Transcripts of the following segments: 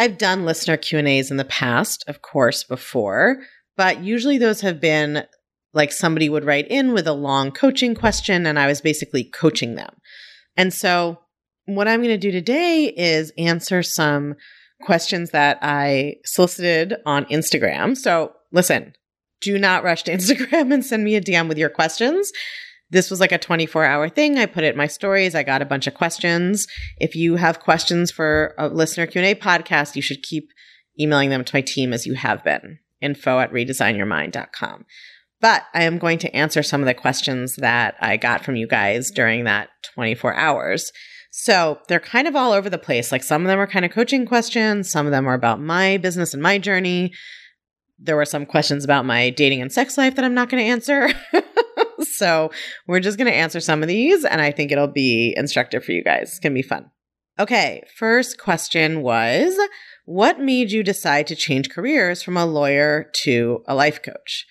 I've done listener Q&As in the past, of course, before, but usually those have been like somebody would write in with a long coaching question and I was basically coaching them. And so what I'm going to do today is answer some questions that I solicited on Instagram. So listen, do not rush to Instagram and send me a DM with your questions this was like a 24 hour thing. I put it in my stories. I got a bunch of questions. If you have questions for a listener Q&A podcast, you should keep emailing them to my team as you have been. Info at redesignyourmind.com. But I am going to answer some of the questions that I got from you guys during that 24 hours. So they're kind of all over the place. Like some of them are kind of coaching questions. Some of them are about my business and my journey. There were some questions about my dating and sex life that I'm not going to answer. so we're just going to answer some of these, and I think it'll be instructive for you guys. It's going to be fun. Okay, first question was What made you decide to change careers from a lawyer to a life coach?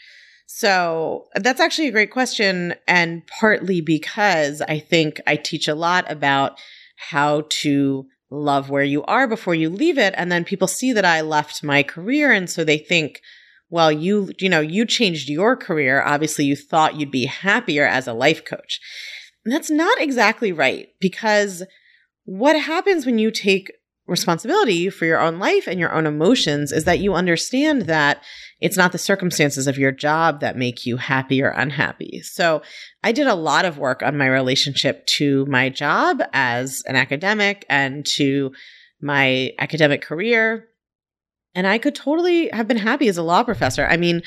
So that's actually a great question. And partly because I think I teach a lot about how to love where you are before you leave it. And then people see that I left my career. And so they think, well, you, you know, you changed your career. Obviously, you thought you'd be happier as a life coach. And that's not exactly right because what happens when you take responsibility for your own life and your own emotions is that you understand that it's not the circumstances of your job that make you happy or unhappy. So I did a lot of work on my relationship to my job as an academic and to my academic career and I could totally have been happy as a law professor. I mean,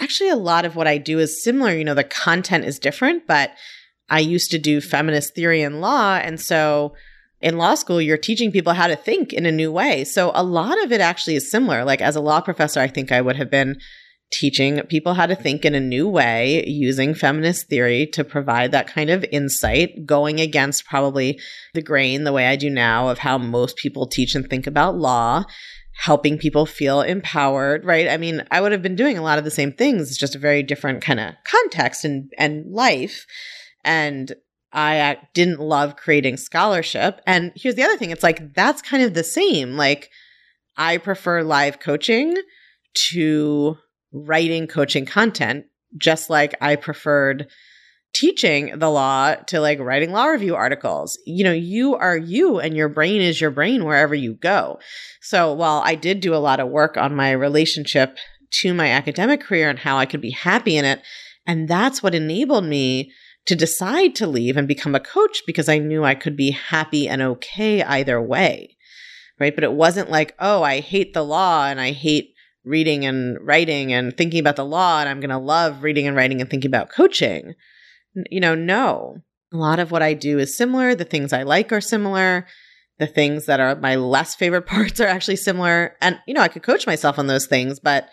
actually, a lot of what I do is similar. You know, the content is different, but I used to do feminist theory in law. And so in law school, you're teaching people how to think in a new way. So a lot of it actually is similar. Like as a law professor, I think I would have been teaching people how to think in a new way using feminist theory to provide that kind of insight, going against probably the grain the way I do now of how most people teach and think about law helping people feel empowered, right? I mean, I would have been doing a lot of the same things, it's just a very different kind of context and and life. And I uh, didn't love creating scholarship. And here's the other thing, it's like that's kind of the same. Like I prefer live coaching to writing coaching content, just like I preferred teaching the law to like writing law review articles. You know, you are you and your brain is your brain wherever you go. So while I did do a lot of work on my relationship to my academic career and how I could be happy in it, and that's what enabled me to decide to leave and become a coach because I knew I could be happy and okay either way. Right. But it wasn't like, oh, I hate the law and I hate reading and writing and thinking about the law and I'm going to love reading and writing and thinking about coaching you know, no. A lot of what I do is similar. The things I like are similar. The things that are my less favorite parts are actually similar. And, you know, I could coach myself on those things, but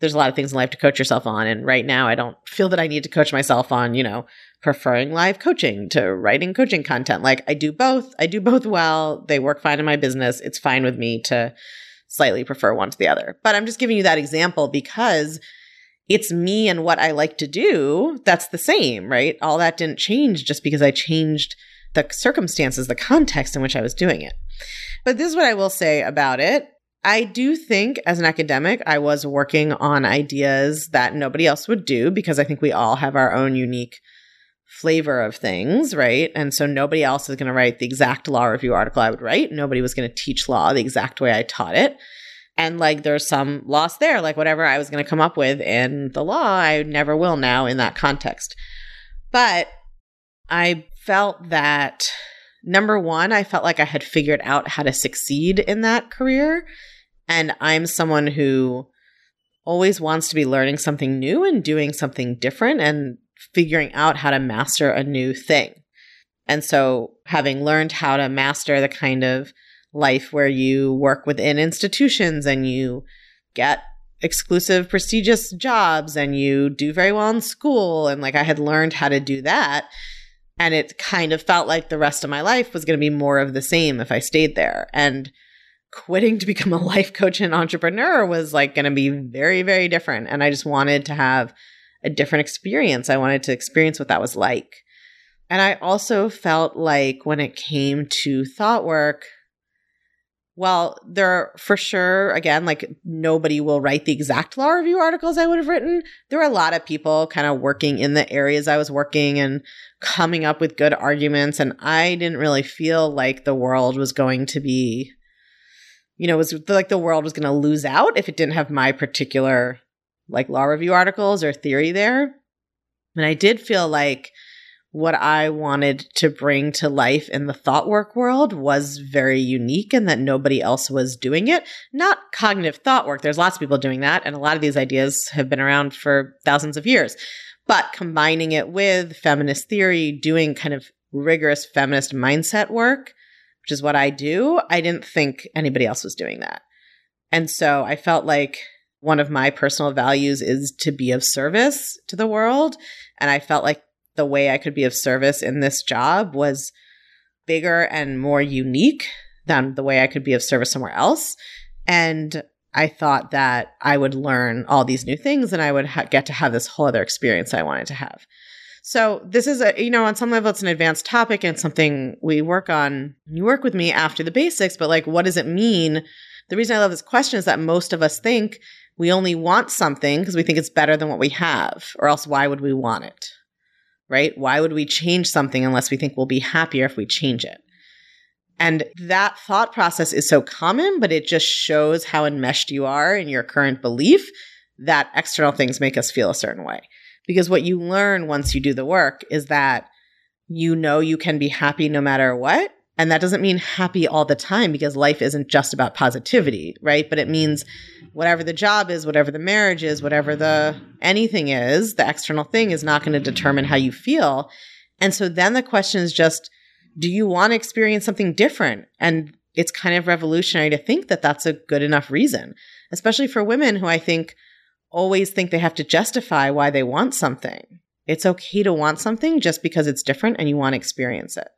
there's a lot of things in life to coach yourself on. And right now, I don't feel that I need to coach myself on, you know, preferring live coaching to writing coaching content. Like I do both. I do both well. They work fine in my business. It's fine with me to slightly prefer one to the other. But I'm just giving you that example because it's me and what I like to do, that's the same, right? All that didn't change just because I changed the circumstances, the context in which I was doing it. But this is what I will say about it. I do think as an academic, I was working on ideas that nobody else would do because I think we all have our own unique flavor of things, right? And so nobody else is going to write the exact law review article I would write. Nobody was going to teach law the exact way I taught it. And like there's some loss there, like whatever I was going to come up with in the law, I never will now in that context. But I felt that number one, I felt like I had figured out how to succeed in that career. And I'm someone who always wants to be learning something new and doing something different and figuring out how to master a new thing. And so, having learned how to master the kind of life where you work within institutions and you get exclusive prestigious jobs and you do very well in school. And like I had learned how to do that. And it kind of felt like the rest of my life was going to be more of the same if I stayed there. And quitting to become a life coach and entrepreneur was like going to be very very different. And I just wanted to have a different experience. I wanted to experience what that was like. And I also felt like when it came to thought work well, there for sure, again, like nobody will write the exact law review articles I would have written. There were a lot of people kind of working in the areas I was working and coming up with good arguments. And I didn't really feel like the world was going to be, you know, was like the world was going to lose out if it didn't have my particular like law review articles or theory there. And I did feel like what I wanted to bring to life in the thought work world was very unique and that nobody else was doing it. Not cognitive thought work. There's lots of people doing that. And a lot of these ideas have been around for thousands of years. But combining it with feminist theory, doing kind of rigorous feminist mindset work, which is what I do, I didn't think anybody else was doing that. And so I felt like one of my personal values is to be of service to the world. And I felt like the way I could be of service in this job was bigger and more unique than the way I could be of service somewhere else. And I thought that I would learn all these new things and I would ha- get to have this whole other experience I wanted to have. So this is a, you know, on some level, it's an advanced topic and something we work on. You work with me after the basics, but like, what does it mean? The reason I love this question is that most of us think we only want something because we think it's better than what we have, or else why would we want it? Right? Why would we change something unless we think we'll be happier if we change it? And that thought process is so common, but it just shows how enmeshed you are in your current belief that external things make us feel a certain way. Because what you learn once you do the work is that you know you can be happy no matter what. And that doesn't mean happy all the time because life isn't just about positivity, right? But it means whatever the job is, whatever the marriage is, whatever the anything is, the external thing is not going to determine how you feel. And so then the question is just, do you want to experience something different? And it's kind of revolutionary to think that that's a good enough reason, especially for women who I think always think they have to justify why they want something. It's okay to want something just because it's different and you want to experience it.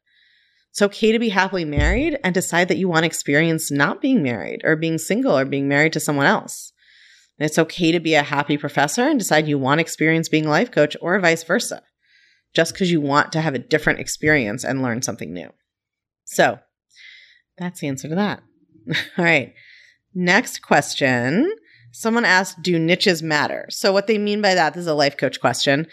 It's okay to be happily married and decide that you want to experience not being married or being single or being married to someone else. And it's okay to be a happy professor and decide you want to experience being a life coach or vice versa, just because you want to have a different experience and learn something new. So that's the answer to that. All right. Next question. Someone asked, Do niches matter? So, what they mean by that, this is a life coach question,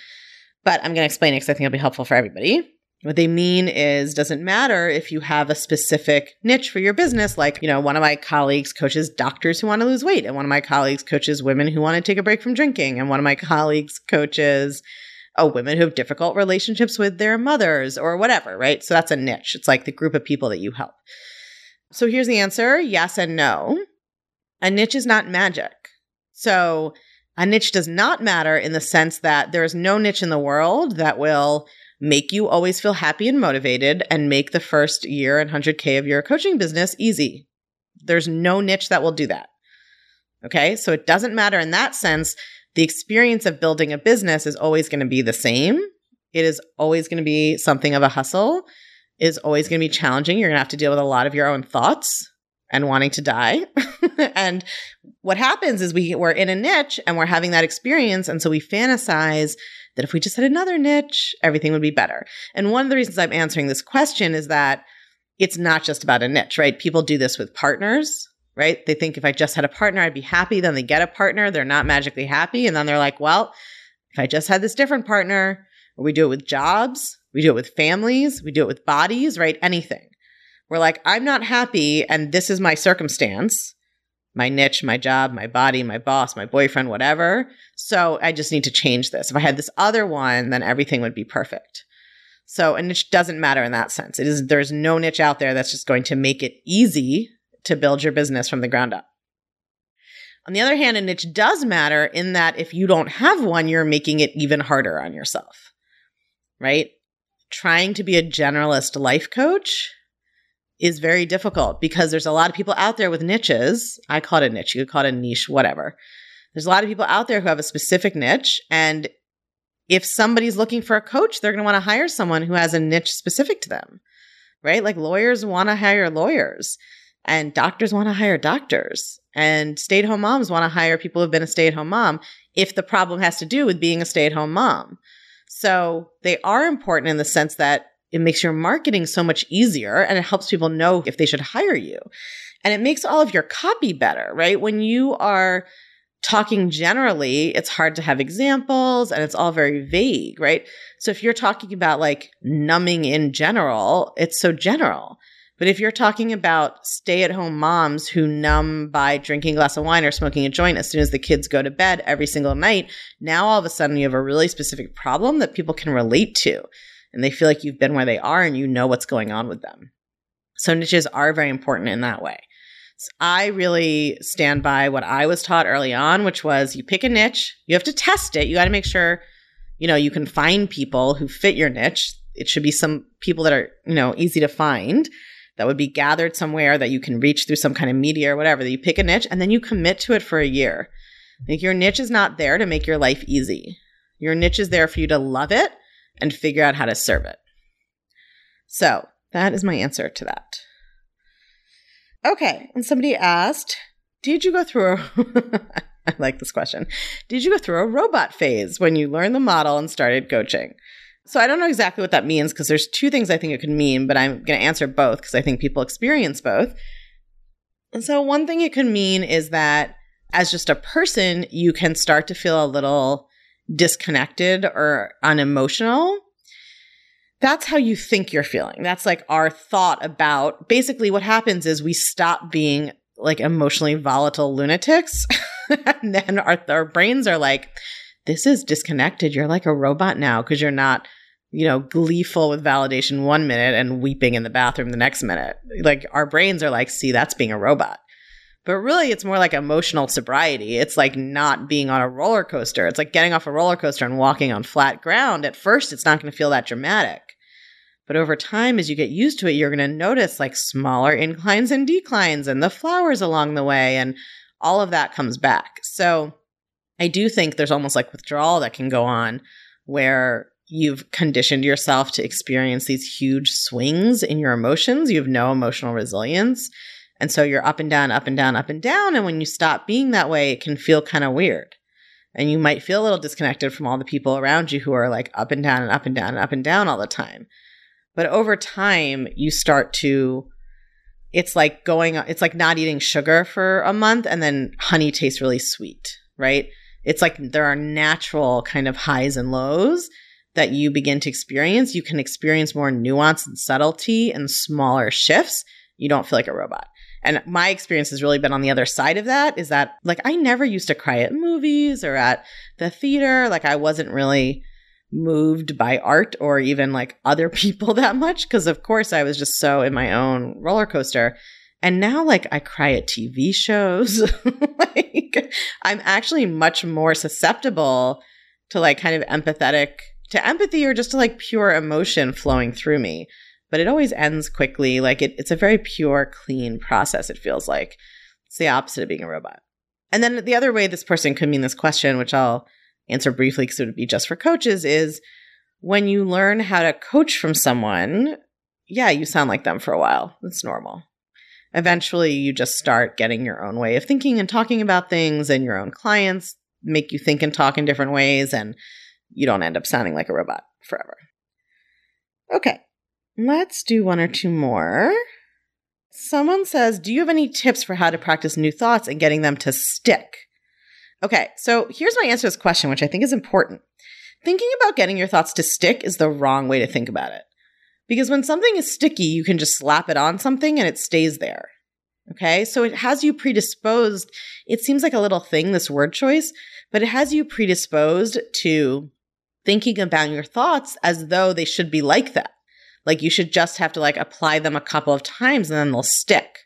but I'm going to explain it because I think it'll be helpful for everybody. What they mean is doesn't matter if you have a specific niche for your business. Like, you know, one of my colleagues coaches doctors who want to lose weight, and one of my colleagues coaches women who want to take a break from drinking, and one of my colleagues coaches oh, women who have difficult relationships with their mothers or whatever, right? So that's a niche. It's like the group of people that you help. So here's the answer yes and no. A niche is not magic. So a niche does not matter in the sense that there is no niche in the world that will make you always feel happy and motivated and make the first year and 100K of your coaching business easy. There's no niche that will do that. Okay. So it doesn't matter in that sense. The experience of building a business is always going to be the same. It is always going to be something of a hustle, it is always going to be challenging. You're going to have to deal with a lot of your own thoughts and wanting to die. and what happens is we, we're in a niche and we're having that experience. And so we fantasize that if we just had another niche, everything would be better. And one of the reasons I'm answering this question is that it's not just about a niche, right? People do this with partners, right? They think if I just had a partner, I'd be happy. Then they get a partner, they're not magically happy. And then they're like, well, if I just had this different partner, or we do it with jobs, we do it with families, we do it with bodies, right? Anything. We're like, I'm not happy and this is my circumstance my niche, my job, my body, my boss, my boyfriend, whatever. So I just need to change this. If I had this other one, then everything would be perfect. So a niche doesn't matter in that sense. It is there's no niche out there that's just going to make it easy to build your business from the ground up. On the other hand, a niche does matter in that if you don't have one, you're making it even harder on yourself. Right? Trying to be a generalist life coach is very difficult because there's a lot of people out there with niches. I call it a niche, you could call it a niche, whatever. There's a lot of people out there who have a specific niche. And if somebody's looking for a coach, they're going to want to hire someone who has a niche specific to them, right? Like lawyers want to hire lawyers and doctors want to hire doctors and stay at home moms want to hire people who've been a stay at home mom if the problem has to do with being a stay at home mom. So they are important in the sense that it makes your marketing so much easier and it helps people know if they should hire you. And it makes all of your copy better, right? When you are talking generally, it's hard to have examples and it's all very vague, right? So if you're talking about like numbing in general, it's so general. But if you're talking about stay at home moms who numb by drinking a glass of wine or smoking a joint as soon as the kids go to bed every single night, now all of a sudden you have a really specific problem that people can relate to and they feel like you've been where they are and you know what's going on with them. So niches are very important in that way. So I really stand by what I was taught early on, which was you pick a niche, you have to test it. You got to make sure, you know, you can find people who fit your niche. It should be some people that are, you know, easy to find that would be gathered somewhere that you can reach through some kind of media or whatever. That you pick a niche and then you commit to it for a year. Like your niche is not there to make your life easy. Your niche is there for you to love it and figure out how to serve it. So that is my answer to that. Okay. And somebody asked, Did you go through a. I like this question. Did you go through a robot phase when you learned the model and started coaching? So I don't know exactly what that means because there's two things I think it could mean, but I'm going to answer both because I think people experience both. And so one thing it could mean is that as just a person, you can start to feel a little disconnected or unemotional, that's how you think you're feeling. That's like our thought about basically what happens is we stop being like emotionally volatile lunatics. and then our, our brains are like, this is disconnected. You're like a robot now because you're not, you know, gleeful with validation one minute and weeping in the bathroom the next minute. Like our brains are like, see, that's being a robot. But really, it's more like emotional sobriety. It's like not being on a roller coaster. It's like getting off a roller coaster and walking on flat ground. At first, it's not going to feel that dramatic. But over time, as you get used to it, you're going to notice like smaller inclines and declines and the flowers along the way. And all of that comes back. So I do think there's almost like withdrawal that can go on where you've conditioned yourself to experience these huge swings in your emotions. You have no emotional resilience. And so you're up and down, up and down, up and down. And when you stop being that way, it can feel kind of weird. And you might feel a little disconnected from all the people around you who are like up and down and up and down and up and down all the time. But over time, you start to, it's like going, it's like not eating sugar for a month and then honey tastes really sweet, right? It's like there are natural kind of highs and lows that you begin to experience. You can experience more nuance and subtlety and smaller shifts. You don't feel like a robot. And my experience has really been on the other side of that is that like I never used to cry at movies or at the theater. Like I wasn't really moved by art or even like other people that much because of course I was just so in my own roller coaster. And now like I cry at TV shows. like I'm actually much more susceptible to like kind of empathetic to empathy or just to like pure emotion flowing through me but it always ends quickly. Like it, it's a very pure, clean process, it feels like. It's the opposite of being a robot. And then the other way this person could mean this question, which I'll answer briefly because it would be just for coaches, is when you learn how to coach from someone, yeah, you sound like them for a while. It's normal. Eventually, you just start getting your own way of thinking and talking about things, and your own clients make you think and talk in different ways, and you don't end up sounding like a robot forever. Okay, Let's do one or two more. Someone says, Do you have any tips for how to practice new thoughts and getting them to stick? Okay, so here's my answer to this question, which I think is important. Thinking about getting your thoughts to stick is the wrong way to think about it. Because when something is sticky, you can just slap it on something and it stays there. Okay, so it has you predisposed. It seems like a little thing, this word choice, but it has you predisposed to thinking about your thoughts as though they should be like that. Like you should just have to like apply them a couple of times and then they'll stick.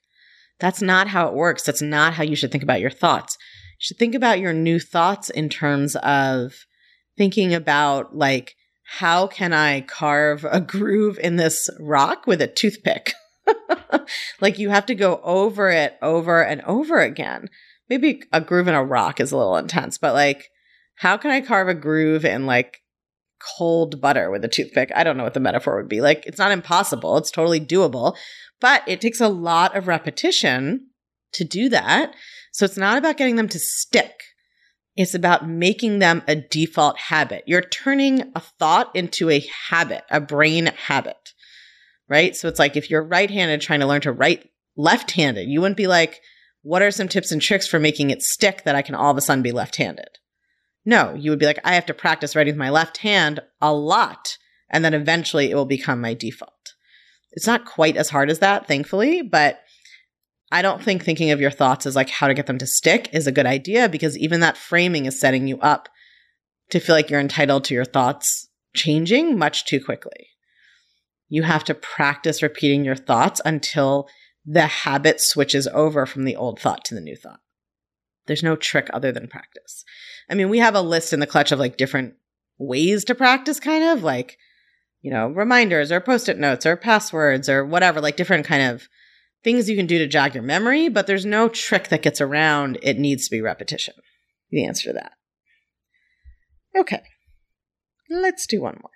That's not how it works. That's not how you should think about your thoughts. You should think about your new thoughts in terms of thinking about like, how can I carve a groove in this rock with a toothpick? like you have to go over it over and over again. Maybe a groove in a rock is a little intense, but like, how can I carve a groove in like cold butter with a toothpick? I don't know what the metaphor would be. Like, it's not impossible, it's totally doable, but it takes a lot of repetition to do that. So it's not about getting them to stick. It's about making them a default habit. You're turning a thought into a habit, a brain habit, right? So it's like if you're right handed trying to learn to write left handed, you wouldn't be like, what are some tips and tricks for making it stick that I can all of a sudden be left handed? No, you would be like, I have to practice writing with my left hand a lot, and then eventually it will become my default. It's not quite as hard as that, thankfully, but I don't think thinking of your thoughts as like how to get them to stick is a good idea because even that framing is setting you up to feel like you're entitled to your thoughts changing much too quickly. You have to practice repeating your thoughts until the habit switches over from the old thought to the new thought. There's no trick other than practice. I mean, we have a list in the clutch of like different ways to practice, kind of like, you know, reminders or post it notes or passwords or whatever, like different kind of things you can do to jog your memory, but there's no trick that gets around it needs to be repetition. The answer to that. Okay, let's do one more.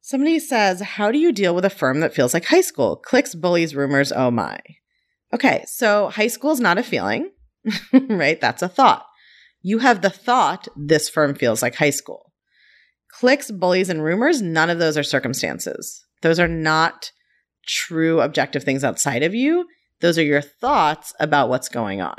Somebody says, How do you deal with a firm that feels like high school? Cliques, bullies, rumors, oh my. Okay, so high school is not a feeling, right? That's a thought. You have the thought, this firm feels like high school. Cliques, bullies, and rumors, none of those are circumstances. Those are not true objective things outside of you. Those are your thoughts about what's going on.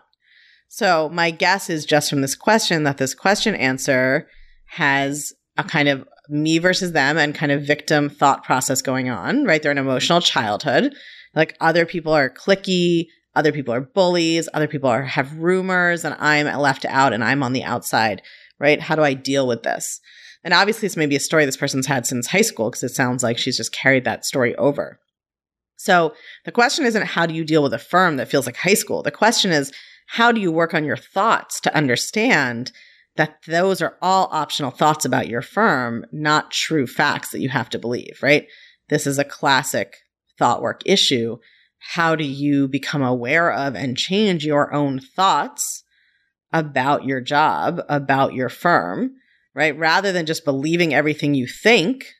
So, my guess is just from this question that this question answer has a kind of me versus them and kind of victim thought process going on, right? They're an emotional childhood. Like other people are clicky, other people are bullies, other people are have rumors, and I'm left out and I'm on the outside, right? How do I deal with this? And obviously, this may be a story this person's had since high school because it sounds like she's just carried that story over. So the question isn't how do you deal with a firm that feels like high school? The question is how do you work on your thoughts to understand that those are all optional thoughts about your firm, not true facts that you have to believe, right? This is a classic thought work issue. How do you become aware of and change your own thoughts about your job, about your firm, right? Rather than just believing everything you think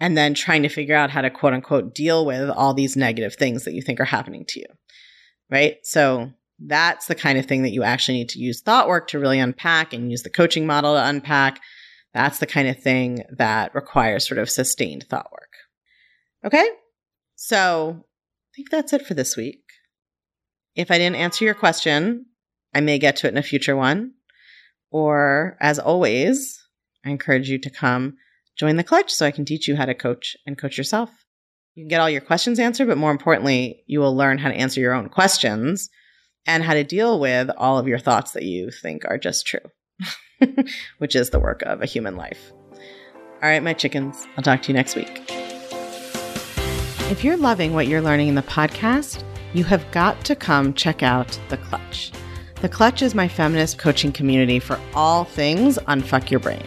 and then trying to figure out how to quote unquote deal with all these negative things that you think are happening to you. Right. So that's the kind of thing that you actually need to use thought work to really unpack and use the coaching model to unpack. That's the kind of thing that requires sort of sustained thought work. Okay. So think that's it for this week. If I didn't answer your question, I may get to it in a future one. Or as always, I encourage you to come Join the clutch so I can teach you how to coach and coach yourself. You can get all your questions answered, but more importantly, you will learn how to answer your own questions and how to deal with all of your thoughts that you think are just true, which is the work of a human life. All right, my chickens, I'll talk to you next week. If you're loving what you're learning in the podcast, you have got to come check out The Clutch. The Clutch is my feminist coaching community for all things unfuck your brain.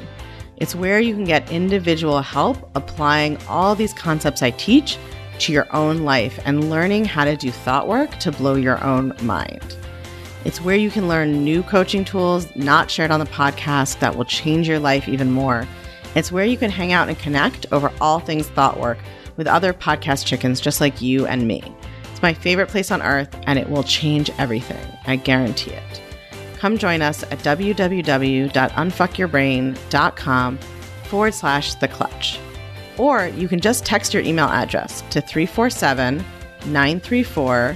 It's where you can get individual help applying all these concepts I teach to your own life and learning how to do thought work to blow your own mind. It's where you can learn new coaching tools not shared on the podcast that will change your life even more. It's where you can hang out and connect over all things thought work with other podcast chickens just like you and me. It's my favorite place on earth and it will change everything. I guarantee it come join us at www.unfuckyourbrain.com forward slash the clutch. Or you can just text your email address to 347 934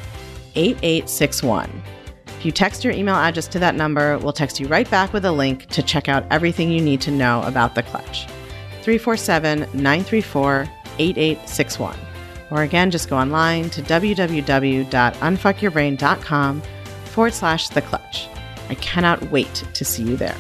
8861. If you text your email address to that number, we'll text you right back with a link to check out everything you need to know about the clutch. 347 934 8861. Or again, just go online to www.unfuckyourbrain.com forward slash the clutch. I cannot wait to see you there.